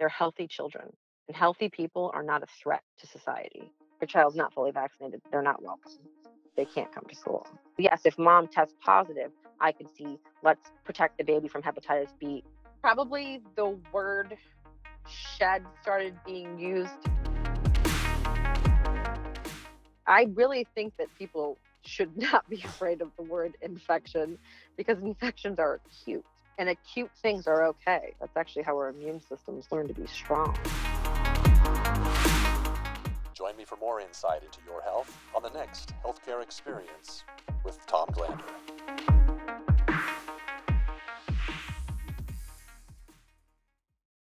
They're healthy children, and healthy people are not a threat to society. Your child's not fully vaccinated, they're not welcome. They can't come to school. Yes, if mom tests positive, I could see let's protect the baby from hepatitis B. Probably the word shed started being used. I really think that people should not be afraid of the word infection because infections are acute and acute things are okay. That's actually how our immune systems learn to be strong. Join me for more insight into your health on the next Healthcare Experience.